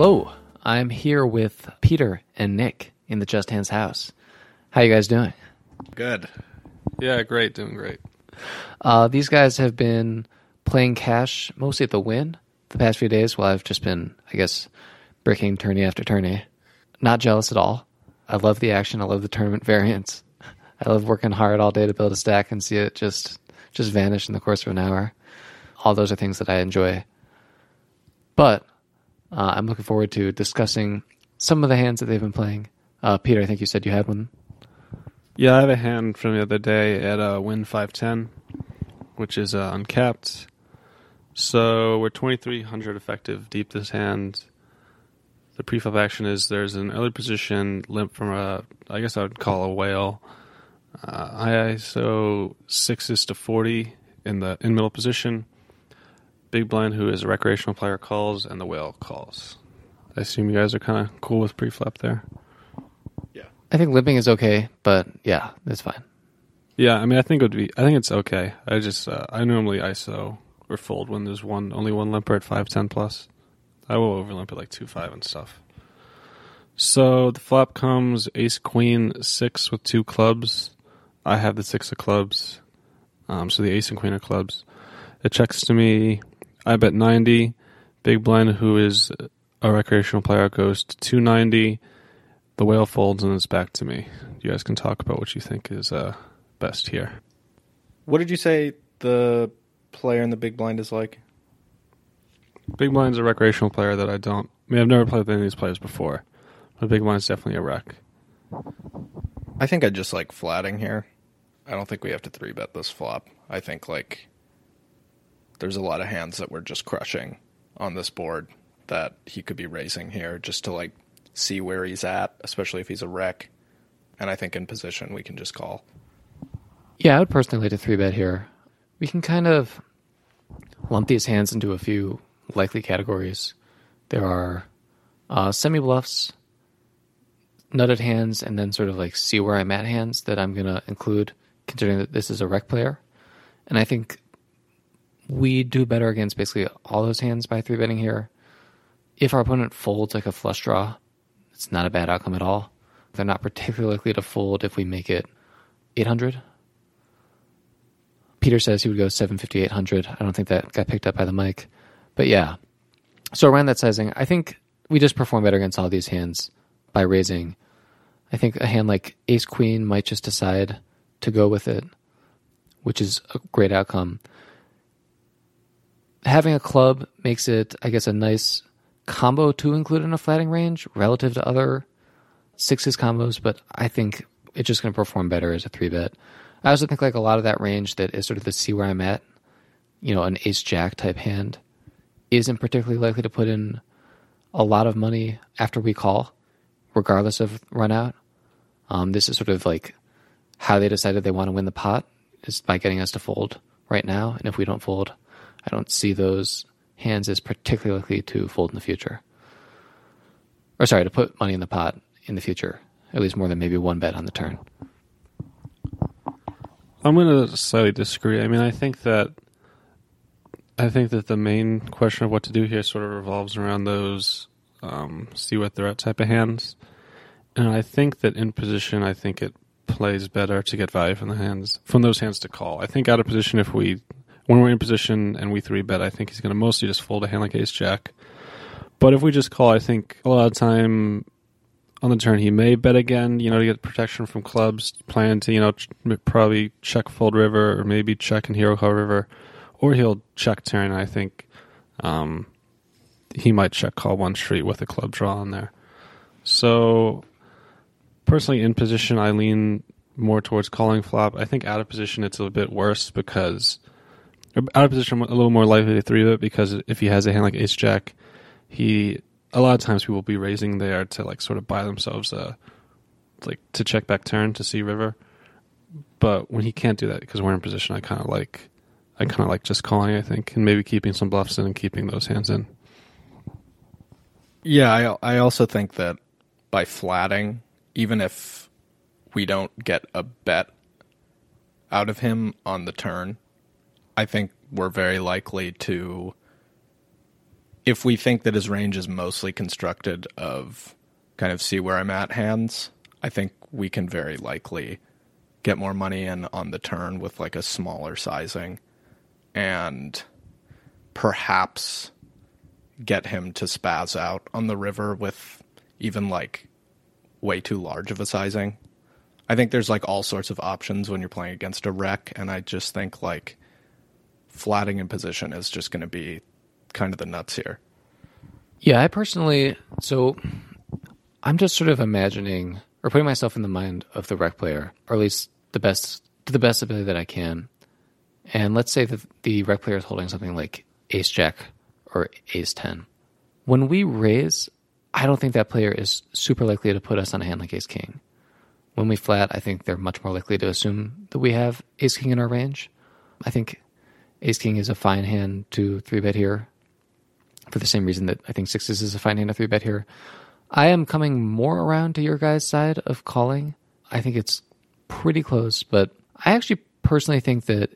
Hello, I'm here with Peter and Nick in the Just Hands house. How you guys doing? Good. Yeah, great, doing great. Uh, these guys have been playing cash mostly at the Wynn the past few days while I've just been, I guess, breaking tourney after tourney. Not jealous at all. I love the action. I love the tournament variants. I love working hard all day to build a stack and see it just just vanish in the course of an hour. All those are things that I enjoy. But uh, I'm looking forward to discussing some of the hands that they've been playing. Uh, Peter, I think you said you had one. Yeah, I have a hand from the other day at uh, Wynn 510, which is uh, uncapped. So we're 2300 effective deep this hand. The preflop action is there's an early position limp from a, I guess I would call a whale. Uh, ISO sixes to 40 in the in middle position. Big blind, who is a recreational player, calls, and the whale calls. I assume you guys are kind of cool with preflop there. Yeah, I think limping is okay, but yeah, it's fine. Yeah, I mean, I think it would be. I think it's okay. I just, uh, I normally ISO or fold when there's one, only one limper at five ten plus. I will overlimp at like two five and stuff. So the flop comes ace queen six with two clubs. I have the six of clubs. Um, so the ace and queen are clubs. It checks to me. I bet ninety. Big blind, who is a recreational player, goes to two ninety. The whale folds and it's back to me. You guys can talk about what you think is uh, best here. What did you say the player in the big blind is like? Big blind's a recreational player that I don't. I mean, I've never played with any of these players before, but big blind's definitely a rec. I think I just like flatting here. I don't think we have to three bet this flop. I think like there's a lot of hands that we're just crushing on this board that he could be raising here just to like see where he's at, especially if he's a rec. And I think in position we can just call. Yeah, I would personally like to three bet here. We can kind of lump these hands into a few likely categories. There are uh, semi bluffs, nutted hands, and then sort of like see where I'm at hands that I'm going to include, considering that this is a rec player. And I think we do better against basically all those hands by three betting here. If our opponent folds like a flush draw, it's not a bad outcome at all. They're not particularly likely to fold if we make it 800. Peter says he would go 750, 800. I don't think that got picked up by the mic. But yeah. So around that sizing, I think we just perform better against all these hands by raising. I think a hand like ace queen might just decide to go with it, which is a great outcome. Having a club makes it, I guess, a nice combo to include in a flatting range relative to other sixes combos, but I think it's just going to perform better as a three bet. I also think like a lot of that range that is sort of the see where I'm at, you know, an ace jack type hand, isn't particularly likely to put in a lot of money after we call, regardless of run out. Um, this is sort of like how they decided they want to win the pot is by getting us to fold right now. And if we don't fold, I don't see those hands as particularly likely to fold in the future. Or sorry, to put money in the pot in the future, at least more than maybe one bet on the turn. I'm going to slightly disagree. I mean, I think that I think that the main question of what to do here sort of revolves around those um, see what they're at type of hands, and I think that in position, I think it plays better to get value from the hands from those hands to call. I think out of position, if we when we're in position and we three bet, I think he's going to mostly just fold a hand like Ace Jack. But if we just call, I think a lot of time on the turn he may bet again, you know, to get protection from clubs, plan to, you know, ch- probably check fold river or maybe check and hero call river, or he'll check turn. I think um, he might check call one street with a club draw on there. So personally, in position, I lean more towards calling flop. I think out of position, it's a bit worse because out of position, a little more likely to three bet because if he has a hand like Ace Jack, he a lot of times people will be raising there to like sort of buy themselves a like to check back turn to see river. But when he can't do that because we're in position, I kind of like I kind of like just calling. I think and maybe keeping some bluffs in and keeping those hands in. Yeah, I I also think that by flatting, even if we don't get a bet out of him on the turn, I think we're very likely to if we think that his range is mostly constructed of kind of see where I'm at hands, I think we can very likely get more money in on the turn with like a smaller sizing and perhaps get him to spaz out on the river with even like way too large of a sizing. I think there's like all sorts of options when you're playing against a rec, and I just think like flatting in position is just going to be kind of the nuts here. Yeah, I personally, so I'm just sort of imagining or putting myself in the mind of the rec player, or at least the best to the best ability that I can. And let's say that the rec player is holding something like ace jack or ace 10. When we raise, I don't think that player is super likely to put us on a hand like ace king. When we flat, I think they're much more likely to assume that we have ace king in our range. I think ace king is a fine hand to three bet here for the same reason that I think sixes is a fine hand to three bet here. I am coming more around to your guys' side of calling. I think it's pretty close, but I actually personally think that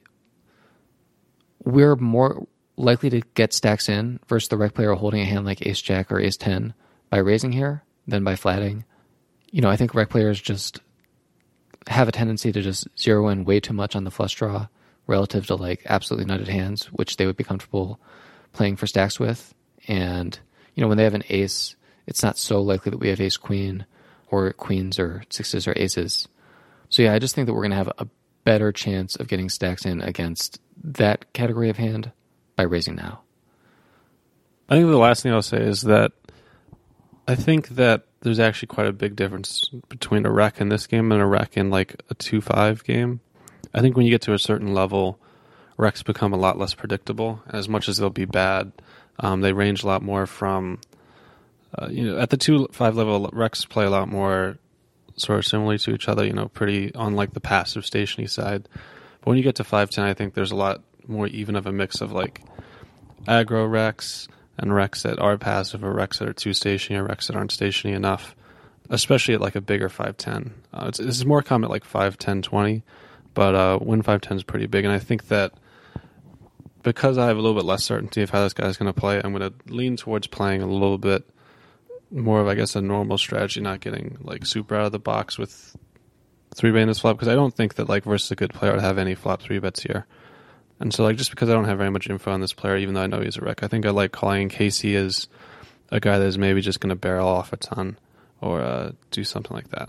we're more likely to get stacks in versus the rec player holding a hand like ace jack or ace 10 by raising here than by flatting. You know, I think rec players just have a tendency to just zero in way too much on the flush draw relative to like absolutely nutted hands, which they would be comfortable playing for stacks with. And, you know, when they have an ace, it's not so likely that we have ace queen or queens or sixes or aces. So yeah, I just think that we're going to have a better chance of getting stacks in against that category of hand by raising now. I think the last thing I'll say is that I think that there's actually quite a big difference between a rec in this game and a rec in like a 2 5 game. I think when you get to a certain level, recs become a lot less predictable. As much as they'll be bad, um, they range a lot more from, uh, you know, at the 2 5 level, recs play a lot more sort of similarly to each other, you know, pretty on like the passive stationy side. But when you get to five ten, I think there's a lot more even of a mix of like aggro recs and recs that are passive or recs that are too stationary or recs that aren't stationary enough, especially at like a bigger 510. Uh, it's more common at like 510, 20, but uh, Wynn 510 is pretty big. And I think that because I have a little bit less certainty of how this guy's going to play, I'm going to lean towards playing a little bit more of, I guess, a normal strategy, not getting like super out of the box with three this flop because I don't think that like versus a good player would have any flop three bets here. And so, like, just because I don't have very much info on this player, even though I know he's a rec, I think I like calling Casey as a guy that is maybe just going to barrel off a ton or uh, do something like that.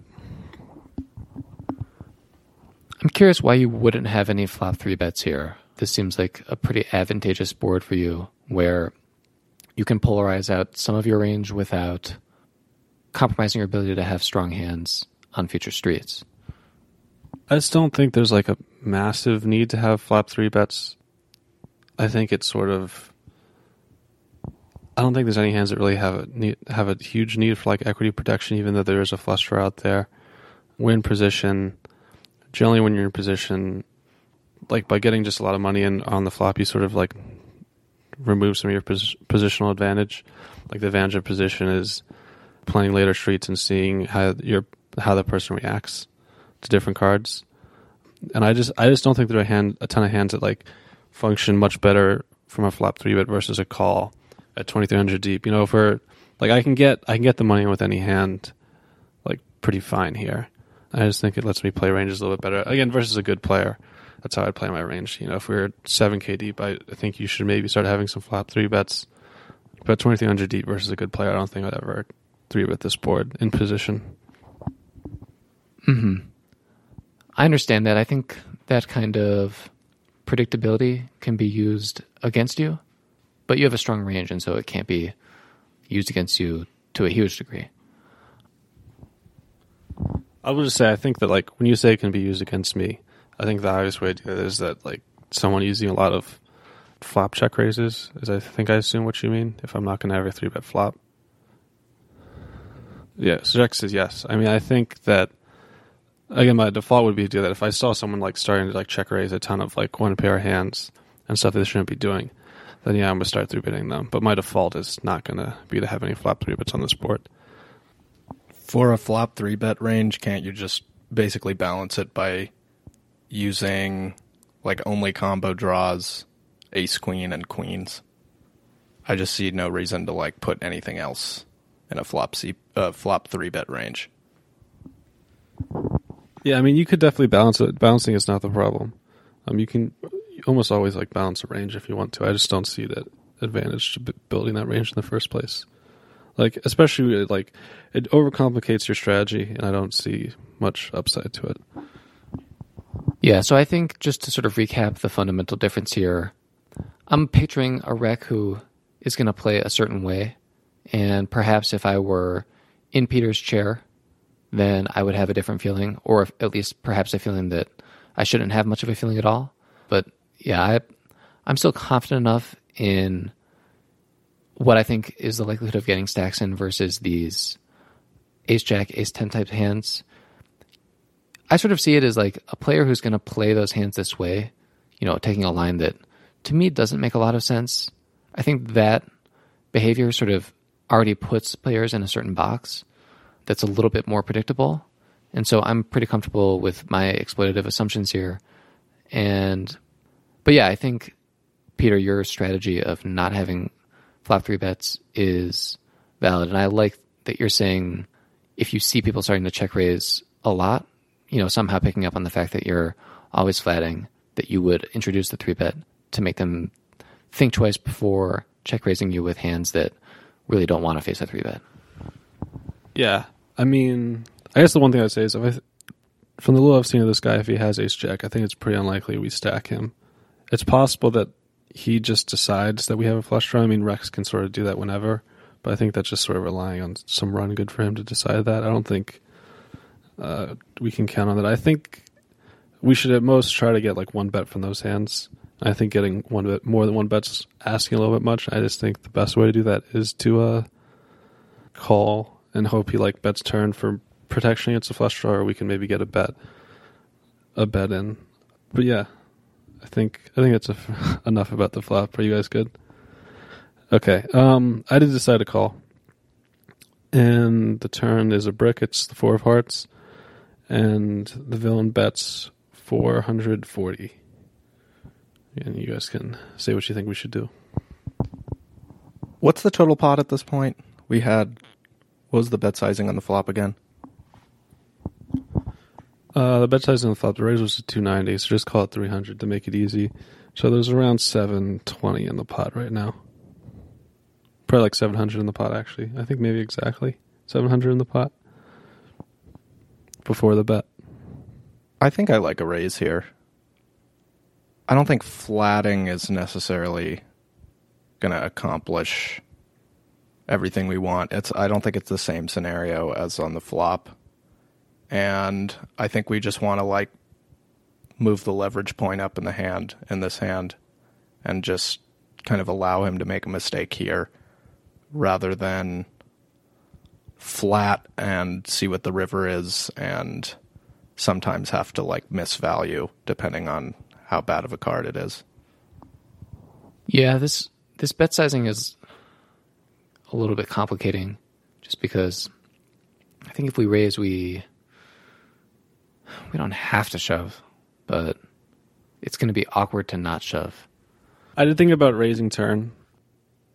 I'm curious why you wouldn't have any flop three bets here. This seems like a pretty advantageous board for you where you can polarize out some of your range without compromising your ability to have strong hands on future streets. I just don't think there's like a massive need to have flop three bets. I think it's sort of. I don't think there's any hands that really have a need, have a huge need for like equity protection, even though there is a flush draw out there. Win position. Generally, when you're in position, like by getting just a lot of money in on the flop, you sort of like remove some of your pos- positional advantage. Like the advantage of position is playing later streets and seeing how your how the person reacts to different cards. And I just I just don't think there are a hand a ton of hands that like function much better from a flop three bet versus a call at twenty three hundred deep. You know, we're like I can get I can get the money with any hand like pretty fine here. I just think it lets me play ranges a little bit better. Again, versus a good player. That's how I'd play my range. You know, if we are seven K deep, I, think you should maybe start having some flop three bets. But twenty three hundred deep versus a good player, I don't think I'd ever three bet this board in position. Hmm. I understand that. I think that kind of predictability can be used against you, but you have a strong range, and so it can't be used against you to a huge degree. I would just say I think that like when you say it can be used against me, I think the obvious way to do it is that like someone using a lot of flop check raises is I think I assume what you mean. If I'm not going to have a three bet flop, yeah. So Jack says yes. I mean I think that again, my default would be to do that. If I saw someone like starting to like check raise a ton of like one pair hands and stuff that they shouldn't be doing, then yeah, I'm gonna start three betting them. But my default is not gonna be to have any flop three bets on this board. For a flop three bet range, can't you just basically balance it by using like only combo draws, ace queen and queens? I just see no reason to like put anything else in a flop C, uh, flop three bet range. Yeah, I mean, you could definitely balance it. Balancing is not the problem. Um, you can almost always like balance a range if you want to. I just don't see that advantage to building that range in the first place. Like, especially like it overcomplicates your strategy, and I don't see much upside to it. Yeah, so I think just to sort of recap the fundamental difference here, I'm picturing a rec who is going to play a certain way, and perhaps if I were in Peter's chair, then I would have a different feeling, or at least perhaps a feeling that I shouldn't have much of a feeling at all. But yeah, I, I'm still confident enough in what I think is the likelihood of getting stacks in versus these ace jack, ace 10 type hands. I sort of see it as like a player who's going to play those hands this way, you know, taking a line that to me doesn't make a lot of sense. I think that behavior sort of already puts players in a certain box that's a little bit more predictable. And so I'm pretty comfortable with my exploitative assumptions here. And, but yeah, I think, Peter, your strategy of not having flop three bets is valid. And I like that you're saying if you see people starting to check raise a lot, you know, somehow picking up on the fact that you're always flatting, that you would introduce the three bet to make them think twice before check raising you with hands that really don't want to face a three bet. Yeah, I mean, I guess the one thing I'd say is if I, th- from the little I've seen of this guy, if he has ace jack, I think it's pretty unlikely we stack him. It's possible that he just decides that we have a flush draw. I mean, recs can sort of do that whenever, but I think that's just sort of relying on some run good for him to decide that. I don't think uh, we can count on that. I think we should at most try to get like one bet from those hands. I think getting one bet more than one bet's asking a little bit much. I just think the best way to do that is to uh, call and hope he like bets turn for protection against a flush draw, or we can maybe get a bet a bet in. But yeah, I think I think that's a, enough about the flop. Are you guys good? Okay. Um, I did decide to call, and the turn is a brick. It's the four of hearts, and the villain bets four hundred forty. And you guys can say what you think we should do. What's the total pot at this point? We had what was the bet sizing on the flop again? Uh, the bet size on the flop, the raise was 290, so just call it 300 to make it easy. So there's around 720 in the pot right now. Probably like 700 in the pot, actually. I think maybe exactly 700 in the pot before the bet. I think I like a raise here. I don't think flatting is necessarily going to accomplish everything we want. It's I don't think it's the same scenario as on the flop. And I think we just want to like move the leverage point up in the hand in this hand and just kind of allow him to make a mistake here rather than flat and see what the river is and sometimes have to like miss value depending on how bad of a card it is. Yeah, this this bet sizing is a little bit complicating just because I think if we raise we we don't have to shove, but it's going to be awkward to not shove. I did think about raising turn,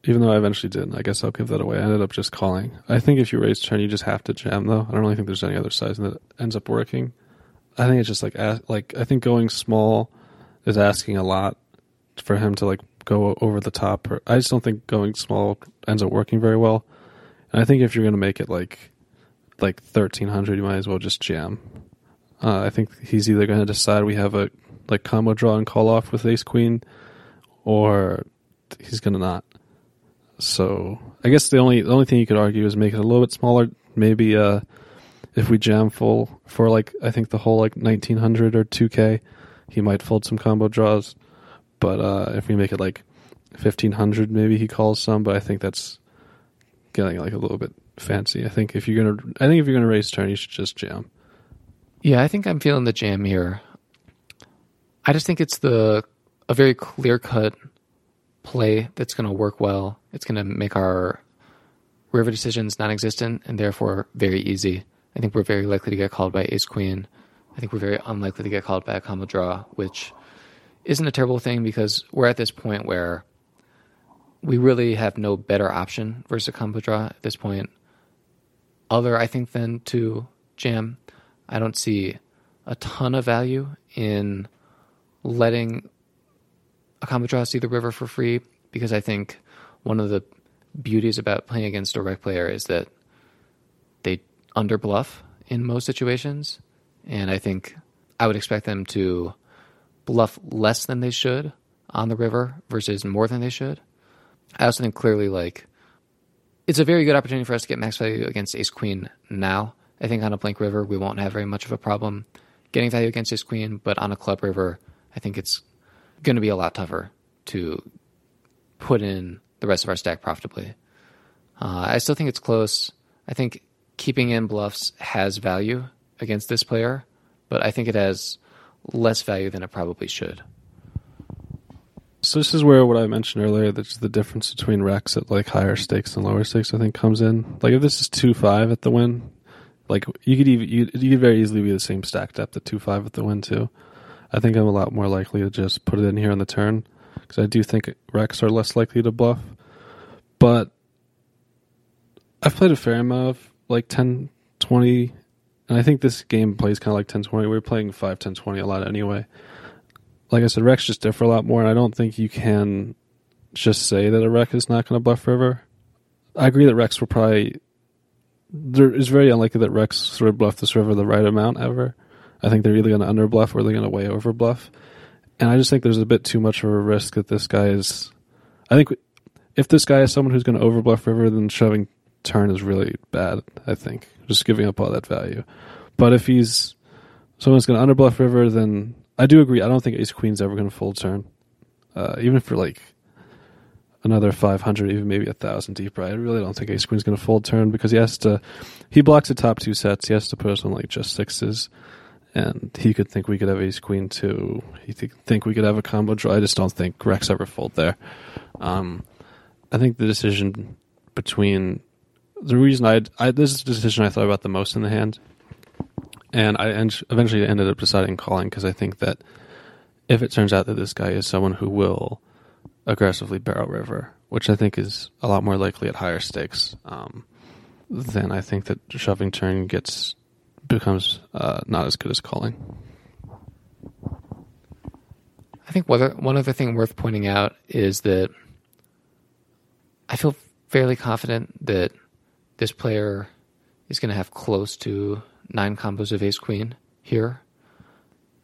even though I eventually didn't. I guess I'll give that away. I ended up just calling. I think if you raise turn, you just have to jam, though. I don't really think there's any other size that ends up working. I think it's just like like I think going small is asking a lot for him to like go over the top. Or I just don't think going small ends up working very well. And I think if you're going to make it like like thirteen hundred, you might as well just jam. Uh, I think he's either going to decide we have a like combo draw and call off with ace queen, or he's going to not. So I guess the only the only thing you could argue is make it a little bit smaller. Maybe uh, if we jam full for like I think the whole like nineteen hundred or two k, he might fold some combo draws. But uh, if we make it like fifteen hundred, maybe he calls some. But I think that's getting like a little bit fancy. I think if you're gonna, I think if you're gonna raise turn, you should just jam. Yeah, I think I'm feeling the jam here. I just think it's the a very clear cut play that's going to work well. It's going to make our river decisions non-existent and therefore very easy. I think we're very likely to get called by ace queen. I think we're very unlikely to get called by a combo draw, which isn't a terrible thing because we're at this point where we really have no better option versus a combo draw at this point. Other, I think, than to jam. I don't see a ton of value in letting a combo see the river for free because I think one of the beauties about playing against a rec player is that they underbluff in most situations, and I think I would expect them to bluff less than they should on the river versus more than they should. I also think clearly like it's a very good opportunity for us to get max value against ace queen now. I think on a blank river we won't have very much of a problem getting value against ace queen, but on a club river, I think it's going to be a lot tougher to put in the rest of our stack profitably. Uh, I still think it's close. I think keeping in bluffs has value against this player, but I think it has less value than it probably should. So this is where what I mentioned earlier, that's the difference between recs at like higher stakes and lower stakes. I think comes in. Like if this is two five at the Wynn, like you could even you, you could very easily be the same stack depth at two five with the Wynn too. I think I'm a lot more likely to just put it in here on the turn because I do think recs are less likely to bluff. But I've played a fair amount of like 10, 20, and I think this game plays kind of like 10, 20. We are playing 5, 10, 20 a lot anyway. Like I said, recs just differ a lot more, and I don't think you can just say that a recs is not going to bluff river. I agree that recs will probably. There is very unlikely that recs sort of bluff this river the right amount ever. I think they're either going to under bluff or they're going to way over bluff. And I just think there's a bit too much of a risk that this guy is. I think if this guy is someone who's going to over bluff river, then shoving turn is really bad. I think just giving up all that value. But if he's someone's going to under bluff river, then I do agree. I don't think ace queen's ever going to fold turn, uh, even for like another 500, even maybe a thousand deeper. I really don't think ace queen's going to fold turn because he has to. He blocks the top two sets. He has to put us on like just sixes and he could think we could have ace queen too. He th- think we could have a combo draw. I just don't think recs ever fold there. Um, I think the decision between the reason I'd, I this is the decision I thought about the most in the hand, and I en- eventually ended up deciding calling because I think that if it turns out that this guy is someone who will aggressively barrel river, which I think is a lot more likely at higher stakes, um, then I think that shoving turn gets becomes uh, not as good as calling. I think one other, one other thing worth pointing out is that I feel fairly confident that this player is going to have close to nine combos of ace queen here.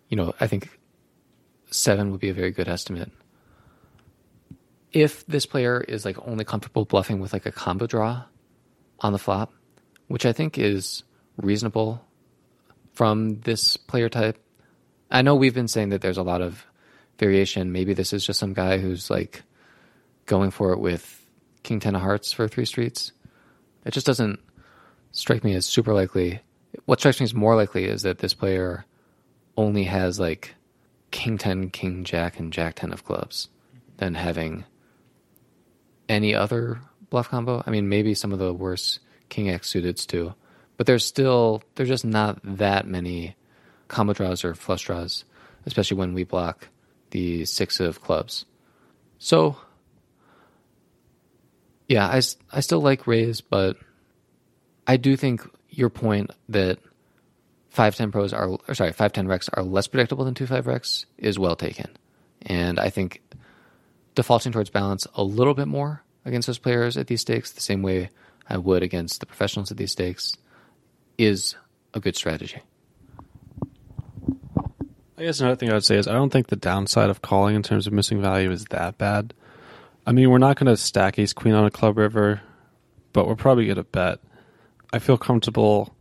You know, I think seven would be a very good estimate. If this player is like only comfortable bluffing with like a combo draw on the flop, which I think is reasonable from this player type. I know we've been saying that there's a lot of variation. Maybe this is just some guy who's like going for it with King Ten of Hearts for three streets. It just doesn't strike me as super likely. What strikes me as more likely is that this player only has like King Ten, King Jack, and Jack Ten of clubs than having any other bluff combo. I mean, maybe some of the worse King X suiteds too but there's still there's just not that many combo draws or flush draws, especially when we block the six of clubs. So, yeah, I, I still like raise, but I do think your point that five ten pros are or sorry five ten recs are less predictable than two five recs is well taken, and I think defaulting towards balance a little bit more against those players at these stakes the same way I would against the professionals at these stakes is a good strategy. I guess another thing I would say is I don't think the downside of calling in terms of missing value is that bad. I mean, we're not going to stack ace queen on a club river, but we're probably going to bet. I feel comfortable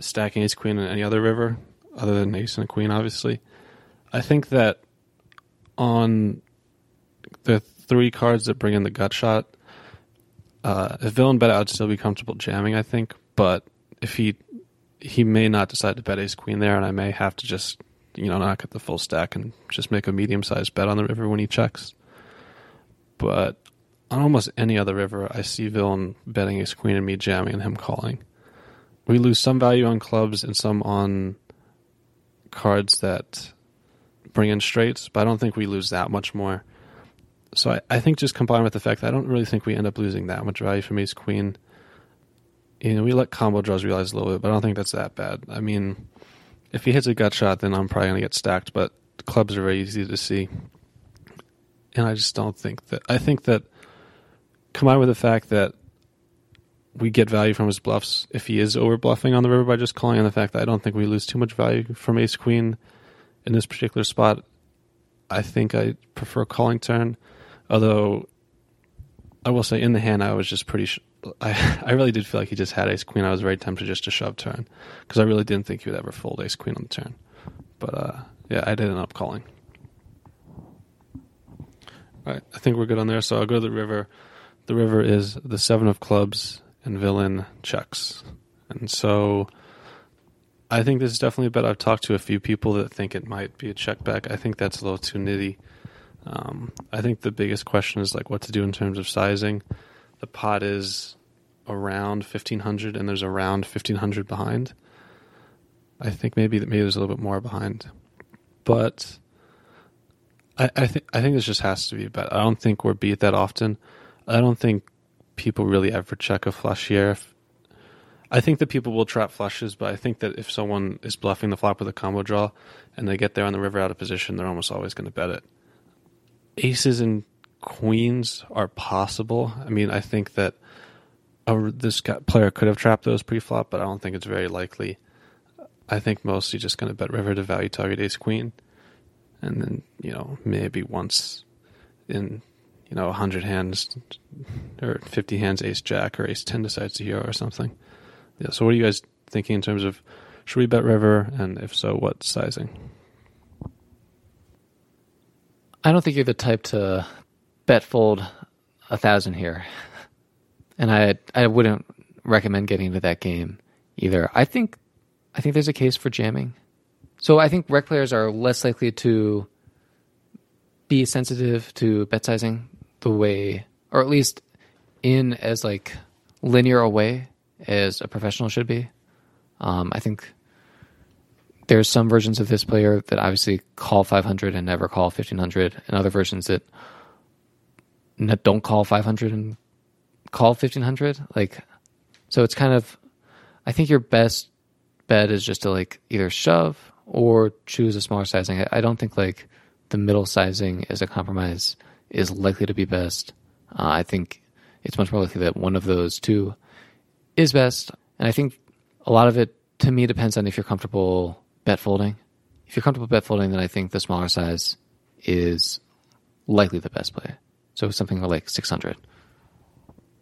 stacking ace queen on any other river other than ace and queen, obviously. I think that on the three cards that bring in the gut shot, uh, if villain bet, I'd still be comfortable jamming, I think, but if he he may not decide to bet ace queen there, and I may have to just you know not get the full stack and just make a medium sized bet on the river when he checks. But on almost any other river, I see villain betting ace queen and me jamming and him calling. We lose some value on clubs and some on cards that bring in straights, but I don't think we lose that much more. So I, I think just combined with the fact that I don't really think we end up losing that much value from ace queen. You know, we let combo draws realize a little bit, but I don't think that's that bad. I mean, if he hits a gut shot, then I'm probably going to get stacked, but clubs are very easy to see. And I just don't think that. I think that combined with the fact that we get value from his bluffs if he is over bluffing on the river by just calling, on the fact that I don't think we lose too much value from ace queen in this particular spot, I think I prefer calling turn. Although I will say, in the hand, I was just pretty. Sh- I I really did feel like he just had ace queen. I was very tempted just to shove turn because I really didn't think he would ever fold ace queen on the turn. But uh, yeah, I did end up calling. All right, I think we're good on there. So I'll go to the river. The river is the seven of clubs and villain checks, and so I think this is definitely a bet. I've talked to a few people that think it might be a check back. I think that's a little too nitty. Um, I think the biggest question is like what to do in terms of sizing. The pot is around fifteen hundred, and there's around fifteen hundred behind. I think maybe maybe there's a little bit more behind, but I, I think I think this just has to be a bet. I don't think we're beat that often. I don't think people really ever check a flush here. If, I think that people will trap flushes, but I think that if someone is bluffing the flop with a combo draw and they get there on the river out of position, they're almost always going to bet it. Aces and queens are possible. I mean, I think that a, this guy, player could have trapped those pre-flop, but I don't think it's very likely. I think mostly just going to bet river to value target ace queen, and then you know maybe once in you know 100 hands or 50 hands ace jack or ace 10 decides to hero or something yeah so what are you guys thinking in terms of should we bet river and if so what sizing I don't think you're the type to bet fold a thousand here, and I I wouldn't recommend getting into that game either. I think I think there's a case for jamming. So I think rec players are less likely to be sensitive to bet sizing the way, or at least in as like linear a way as a professional should be. Um, I think there's some versions of this player that obviously call 500 and never call 1500, and other versions that don't call 500 and call 1500. Like, so it's kind of, I think your best bet is just to like either shove or choose a smaller sizing. I, I don't think like the middle sizing as a compromise is likely to be best. Uh, I think it's much more likely that one of those two is best. And I think a lot of it to me depends on if you're comfortable bet folding. If you're comfortable bet folding, then I think the smaller size is likely the best play. So something like 600.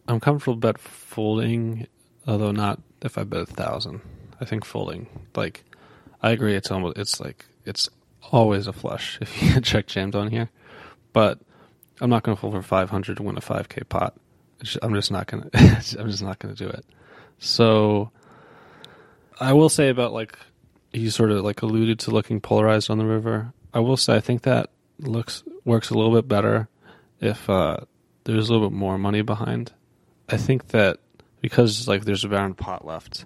i'm comfortable bet folding although not if i bet a thousand i think folding like i agree it's almost it's like it's always a flush if you get check jammed on here but i'm not going to fold for 500 to win a 5k pot i'm just not going to i'm just not going to do it so i will say about like you sort of like alluded to looking polarized on the river. I will say i think that looks works a little bit better if uh there's a little bit more money behind. I think that because like there's a round pot left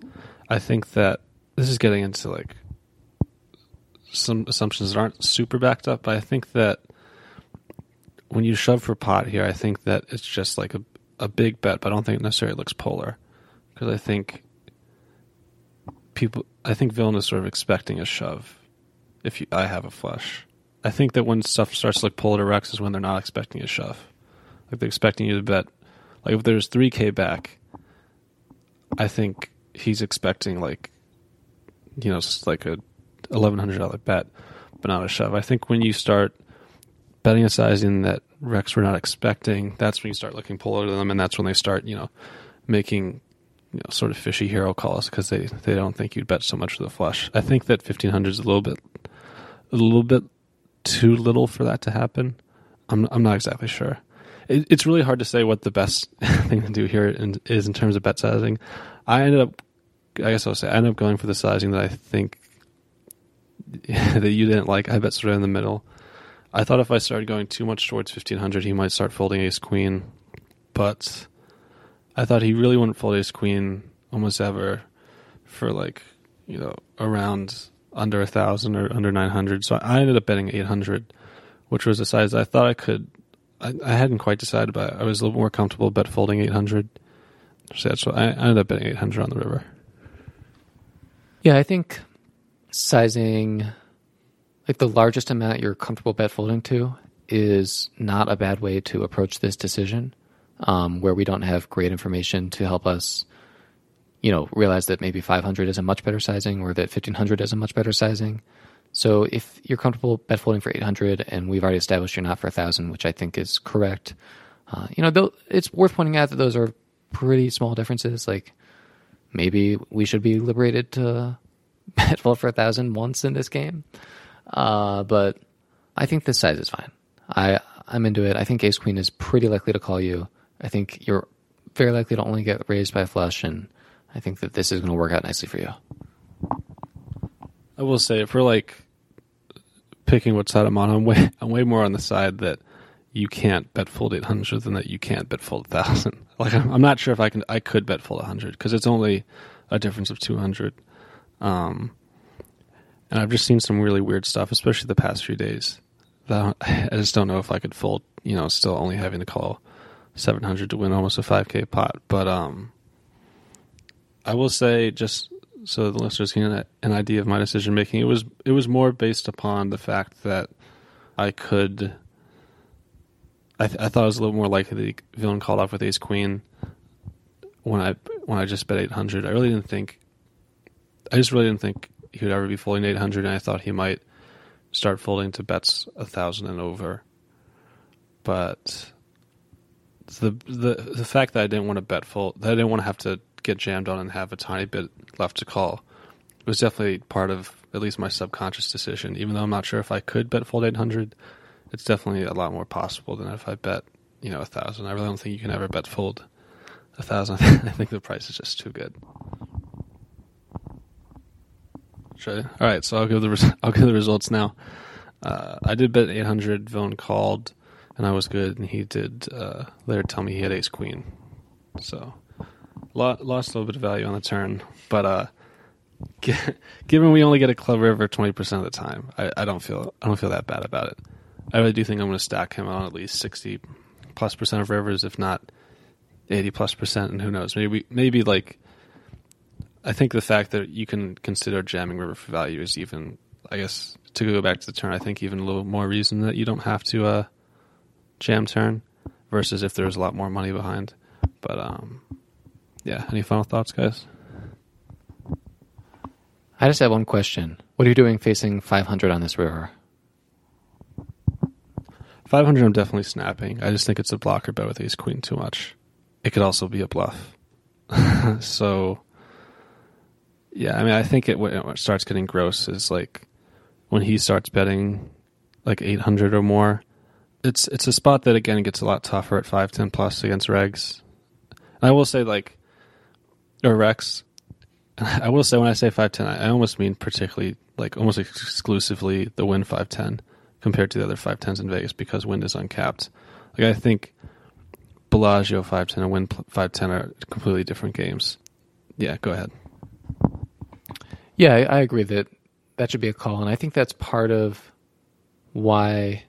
i think that this is getting into like some assumptions that aren't super backed up but i think that when you shove for pot here i think that it's just like a, a big bet but i don't think it necessarily looks polar. Because i think people i think villain is sort of expecting a shove if you, i have a flush. I think that when stuff starts to look polar to recs is when they're not expecting a shove. Like they're expecting you to bet like if there's 3k back i think he's expecting like you know like a $1100 bet but not a shove. I think when you start betting a sizing that recs were not expecting that's when you start looking polar to them and that's when they start you know making you know sort of fishy hero us because they they don't think you'd bet so much for the flush. I think that 1500 is a little bit a little bit too little for that to happen. I'm i'm not exactly sure. It, it's really hard to say what the best thing to do here in, is in terms of bet sizing. I ended up i guess i'll say i ended up going for the sizing that i think that you didn't like. I bet sort of in the middle. I thought if I started going too much towards 1500, he might start folding ace queen, but I thought he really wouldn't fold ace queen almost ever for like, you know, around under a thousand or under 900. So I ended up betting 800, which was a size I thought I could, I, I hadn't quite decided, but I was a little more comfortable bet folding 800. So that's what I, I ended up betting 800 on the river. Yeah, I think sizing like the largest amount you're comfortable bet folding to is not a bad way to approach this decision, um, where we don't have great information to help us, you know, realize that maybe 500 is a much better sizing or that 1500 is a much better sizing. So if you're comfortable bet folding for 800 and we've already established you're not for 1000, which I think is correct, uh, you know, it's worth pointing out that those are pretty small differences. Like maybe we should be liberated to bet fold for 1000 once in this game. Uh, but I think this size is fine. I I'm into it. I think Ace Queen is pretty likely to call you. I think you're very likely to only get raised by flush, and I think that this is going to work out nicely for you. I will say, if we're like picking what side I'm on, I'm way I'm way more on the side that you can't bet fold 800 than that you can't bet fold 1000. Like I'm, I'm not sure if I can I could bet full 100 because it's only a difference of 200. Um, and I've just seen some really weird stuff, especially the past few days. That I just don't know if I could fold. You know, still only having to call 700 to win almost a 5k pot. But um, I will say just so the listeners get an idea of my decision making, it was it was more based upon the fact that I could I, th- I thought it was a little more likely the villain called off with Ace Queen when I when I just bet eight hundred. I really didn't think. I just really didn't think he would ever be folding eight hundred, and I thought he might start folding to bets a thousand and over. But the the the fact that I didn't want to bet full, that I didn't want to have to get jammed on and have a tiny bit left to call, was definitely part of at least my subconscious decision. Even though I'm not sure if I could bet fold eight hundred it's definitely a lot more possible than if I bet, you know, a thousand. I really don't think you can ever bet fold a thousand. I think the price is just too good. Should I? All right, so I'll give the res- I'll give the results now. Uh, I did bet 800. Villain called, and I was good. And he did uh, later tell me he had ace queen, so lost a little bit of value on the turn. But uh, given we only get a club river 20 percent of the time, I, I don't feel I don't feel that bad about it. I really do think I'm going to stack him on at least 60 plus percent of rivers, if not 80 plus percent. And who knows? Maybe, maybe like, I think the fact that you can consider jamming river for value is even, I guess, to go back to the turn, I think even a little more reason that you don't have to uh, jam turn versus if there's a lot more money behind. But um, yeah, any final thoughts, guys? I just have one question. What are you doing facing 500 on this river? 500 I'm definitely snapping. I just think it's a blocker bet with ace queen too much. It could also be a bluff. so, yeah, I mean, I think it when it starts getting gross is like when he starts betting like 800 or more. It's it's a spot that again gets a lot tougher at 510 plus against regs. And I will say like or recs. I will say when I say 510, I almost mean particularly like almost exclusively the Wynn 510 compared to the other 510s in Vegas because Wynn is uncapped. Like I think Bellagio 510 and Wynn 510 are completely different games. Yeah, go ahead. Yeah, I, I agree that that should be a call, and I think that's part of why.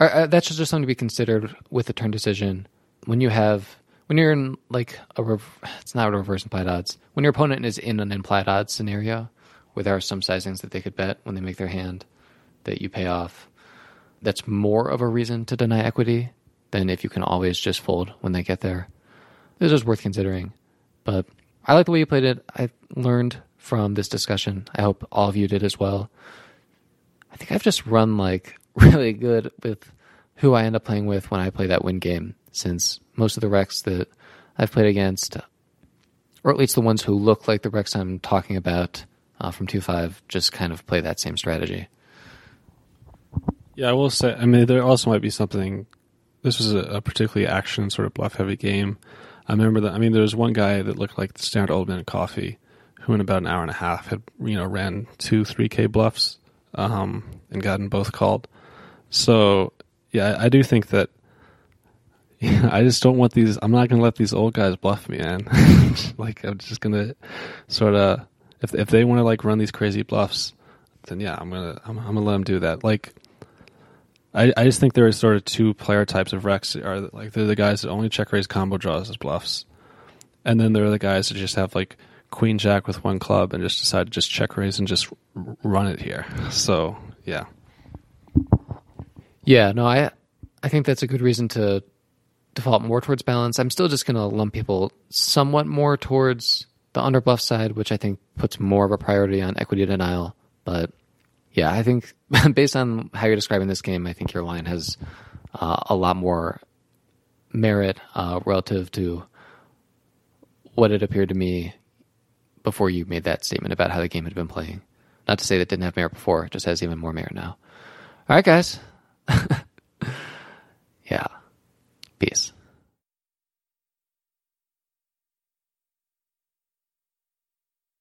Uh, that's just something to be considered with the turn decision when you have when you're in like a rev- it's not a reverse implied odds when your opponent is in an implied odds scenario where there are some sizings that they could bet when they make their hand that you pay off that's more of a reason to deny equity than if you can always just fold when they get there. This is worth considering. But I like the way you played it. I learned from this discussion. I hope all of you did as well. I think I've just run like really good with who I end up playing with when I play that Wynn game, since most of the recs that I've played against, or at least the ones who look like the recs I'm talking about uh, from 2 5, just kind of play that same strategy. Yeah, I will say. I mean, there also might be something. This was a, a particularly action sort of bluff heavy game. I remember that. I mean, there was one guy that looked like the standard old man coffee, who in about an hour and a half had you know ran two three k bluffs, um, and gotten both called. So yeah, I, I do think that. Yeah, I just don't want these. I'm not to let these old guys bluff me, man. like I'm just to sort of if if they want to like run these crazy bluffs, then yeah, I'm gonna I'm, I'm gonna let them do that. Like I, I just think there are sort of two player types of recs. Are like they're the guys that only check raise combo draws as bluffs, and then there are the guys that just have like queen jack with one club and just decide to just check raise and just run it here. So yeah, Yeah, no, I I think that's a good reason to default more towards balance. I'm still just going to lump people somewhat more towards the underbluff side, which I think puts more of a priority on equity denial. But yeah, I think based on how you're describing this game, I think your line has uh, a lot more merit uh, relative to what it appeared to me before you made that statement about how the game had been playing. Not to say that didn't have merit before, it just has even more merit now. All right, guys. yeah. Peace.